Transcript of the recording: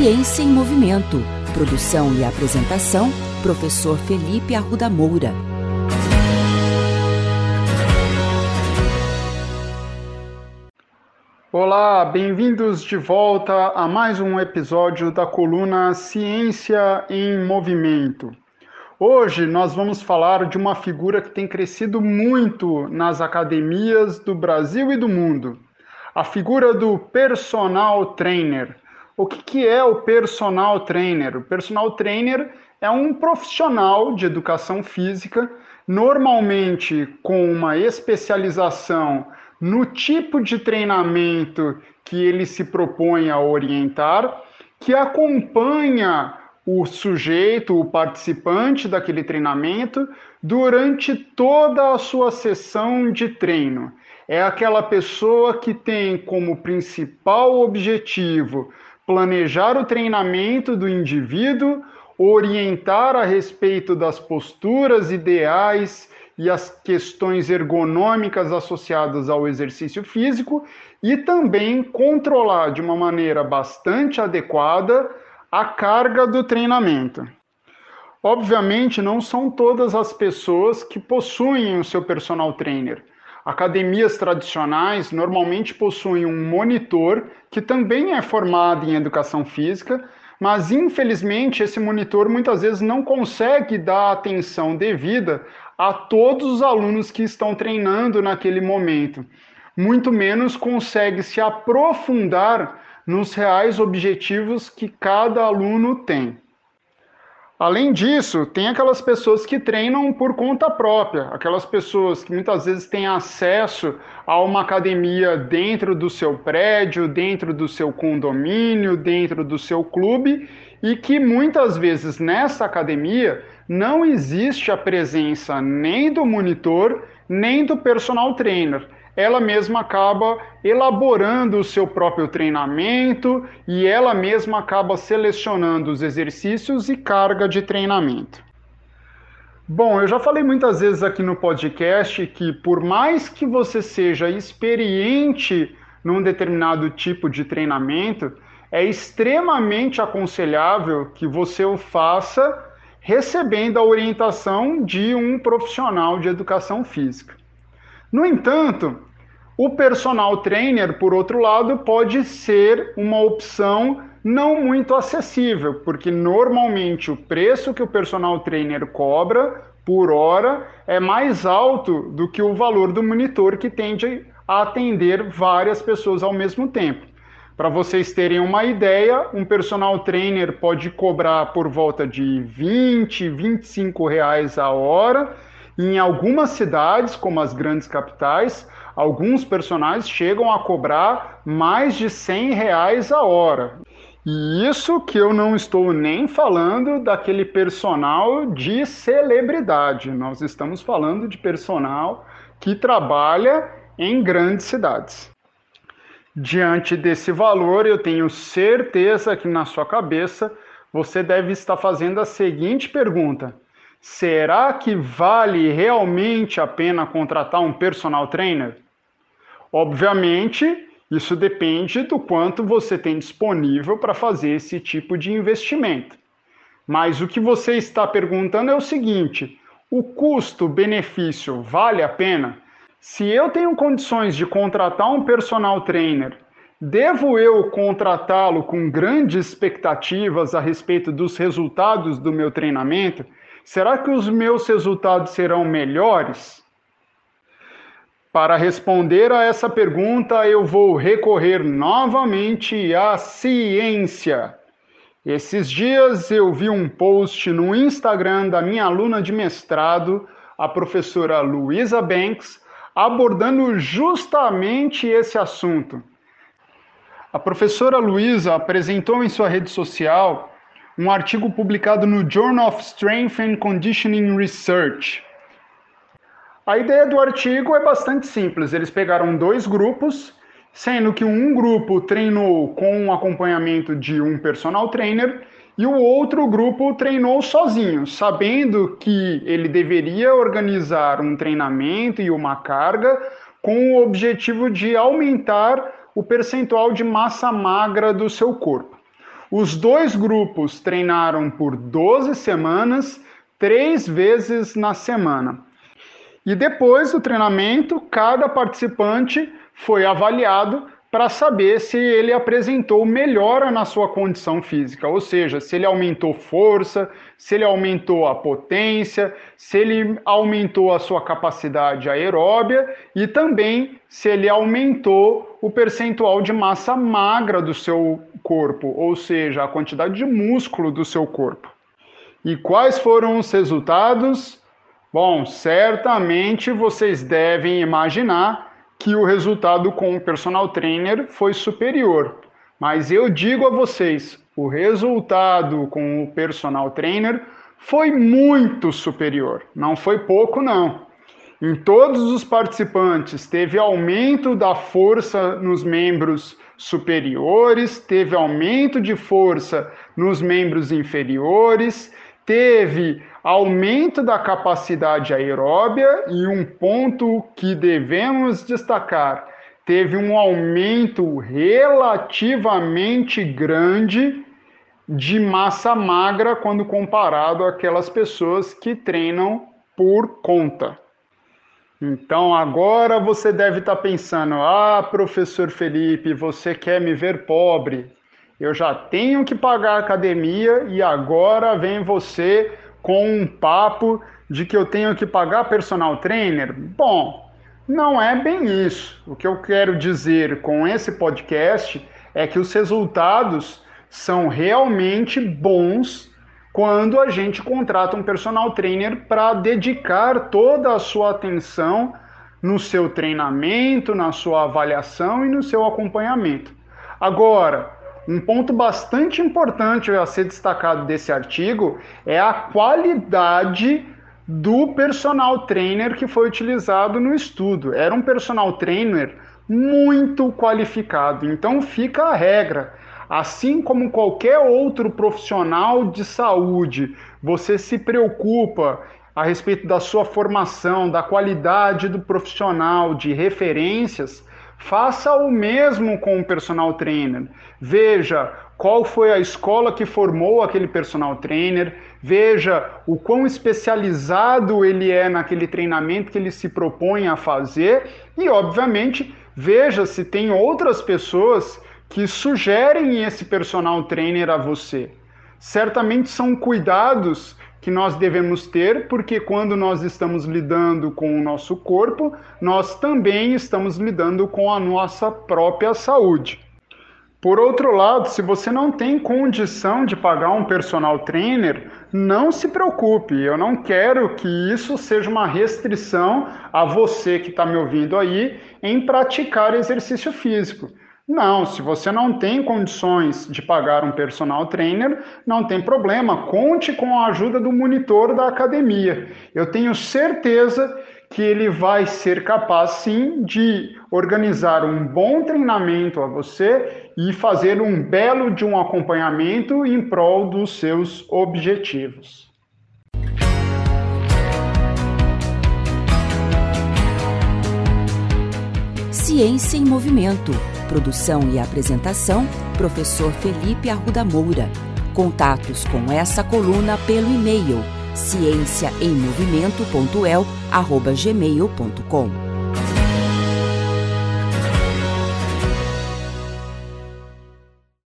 Ciência em Movimento. Produção e apresentação, professor Felipe Arruda Moura. Olá, bem-vindos de volta a mais um episódio da coluna Ciência em Movimento. Hoje nós vamos falar de uma figura que tem crescido muito nas academias do Brasil e do mundo, a figura do personal trainer. O que, que é o personal trainer? O personal trainer é um profissional de educação física, normalmente com uma especialização no tipo de treinamento que ele se propõe a orientar, que acompanha o sujeito, o participante daquele treinamento, durante toda a sua sessão de treino. É aquela pessoa que tem como principal objetivo planejar o treinamento do indivíduo, orientar a respeito das posturas ideais e as questões ergonômicas associadas ao exercício físico e também controlar de uma maneira bastante adequada a carga do treinamento. Obviamente, não são todas as pessoas que possuem o seu personal trainer. Academias tradicionais normalmente possuem um monitor que também é formado em educação física, mas infelizmente esse monitor muitas vezes não consegue dar atenção devida a todos os alunos que estão treinando naquele momento. Muito menos consegue se aprofundar nos reais objetivos que cada aluno tem. Além disso, tem aquelas pessoas que treinam por conta própria, aquelas pessoas que muitas vezes têm acesso a uma academia dentro do seu prédio, dentro do seu condomínio, dentro do seu clube e que muitas vezes nessa academia não existe a presença nem do monitor, nem do personal trainer ela mesma acaba elaborando o seu próprio treinamento e ela mesma acaba selecionando os exercícios e carga de treinamento. Bom, eu já falei muitas vezes aqui no podcast que por mais que você seja experiente num determinado tipo de treinamento, é extremamente aconselhável que você o faça recebendo a orientação de um profissional de educação física. No entanto, o personal trainer, por outro lado, pode ser uma opção não muito acessível, porque normalmente o preço que o personal trainer cobra por hora é mais alto do que o valor do monitor que tende a atender várias pessoas ao mesmo tempo. Para vocês terem uma ideia, um personal trainer pode cobrar por volta de 20, 25 reais a hora. Em algumas cidades, como as grandes capitais, alguns personagens chegam a cobrar mais de 100 reais a hora. E isso que eu não estou nem falando daquele personal de celebridade. Nós estamos falando de personal que trabalha em grandes cidades. Diante desse valor, eu tenho certeza que na sua cabeça você deve estar fazendo a seguinte pergunta: será que vale realmente a pena contratar um personal trainer? Obviamente, isso depende do quanto você tem disponível para fazer esse tipo de investimento. Mas o que você está perguntando é o seguinte: o custo-benefício vale a pena? Se eu tenho condições de contratar um personal trainer, devo eu contratá-lo com grandes expectativas a respeito dos resultados do meu treinamento? Será que os meus resultados serão melhores? Para responder a essa pergunta, eu vou recorrer novamente à ciência. Esses dias eu vi um post no Instagram da minha aluna de mestrado, a professora Luisa Banks, abordando justamente esse assunto. A professora Luisa apresentou em sua rede social um artigo publicado no Journal of Strength and Conditioning Research, a ideia do artigo é bastante simples. Eles pegaram dois grupos, sendo que um grupo treinou com o acompanhamento de um personal trainer e o outro grupo treinou sozinho, sabendo que ele deveria organizar um treinamento e uma carga com o objetivo de aumentar o percentual de massa magra do seu corpo. Os dois grupos treinaram por 12 semanas, três vezes na semana. E depois do treinamento, cada participante foi avaliado para saber se ele apresentou melhora na sua condição física, ou seja, se ele aumentou força, se ele aumentou a potência, se ele aumentou a sua capacidade aeróbia e também se ele aumentou o percentual de massa magra do seu corpo, ou seja, a quantidade de músculo do seu corpo. E quais foram os resultados? Bom, certamente vocês devem imaginar que o resultado com o personal trainer foi superior. Mas eu digo a vocês, o resultado com o personal trainer foi muito superior. Não foi pouco, não. Em todos os participantes, teve aumento da força nos membros superiores, teve aumento de força nos membros inferiores, teve aumento da capacidade aeróbia e um ponto que devemos destacar, teve um aumento relativamente grande de massa magra quando comparado àquelas pessoas que treinam por conta. Então agora você deve estar pensando: ah, professor Felipe, você quer me ver pobre? Eu já tenho que pagar a academia e agora vem você com um papo de que eu tenho que pagar personal trainer? Bom, não é bem isso. O que eu quero dizer com esse podcast é que os resultados são realmente bons quando a gente contrata um personal trainer para dedicar toda a sua atenção no seu treinamento, na sua avaliação e no seu acompanhamento. Agora, um ponto bastante importante a ser destacado desse artigo é a qualidade do personal trainer que foi utilizado no estudo. Era um personal trainer muito qualificado. Então fica a regra. Assim como qualquer outro profissional de saúde, você se preocupa a respeito da sua formação, da qualidade do profissional, de referências, Faça o mesmo com o personal trainer. Veja qual foi a escola que formou aquele personal trainer, veja o quão especializado ele é naquele treinamento que ele se propõe a fazer e, obviamente, veja se tem outras pessoas que sugerem esse personal trainer a você. Certamente são cuidados que nós devemos ter, porque quando nós estamos lidando com o nosso corpo, nós também estamos lidando com a nossa própria saúde. Por outro lado, se você não tem condição de pagar um personal trainer, não se preocupe. Eu não quero que isso seja uma restrição a você que está me ouvindo aí em praticar exercício físico. Não, se você não tem condições de pagar um personal trainer, não tem problema, conte com a ajuda do monitor da academia. Eu tenho certeza que ele vai ser capaz sim de organizar um bom treinamento a você e fazer um belo de um acompanhamento em prol dos seus objetivos. Ciência em Movimento Produção e apresentação: Professor Felipe Arruda Moura. Contatos com essa coluna pelo e-mail ciênciaemmovimento.el@gmail.com.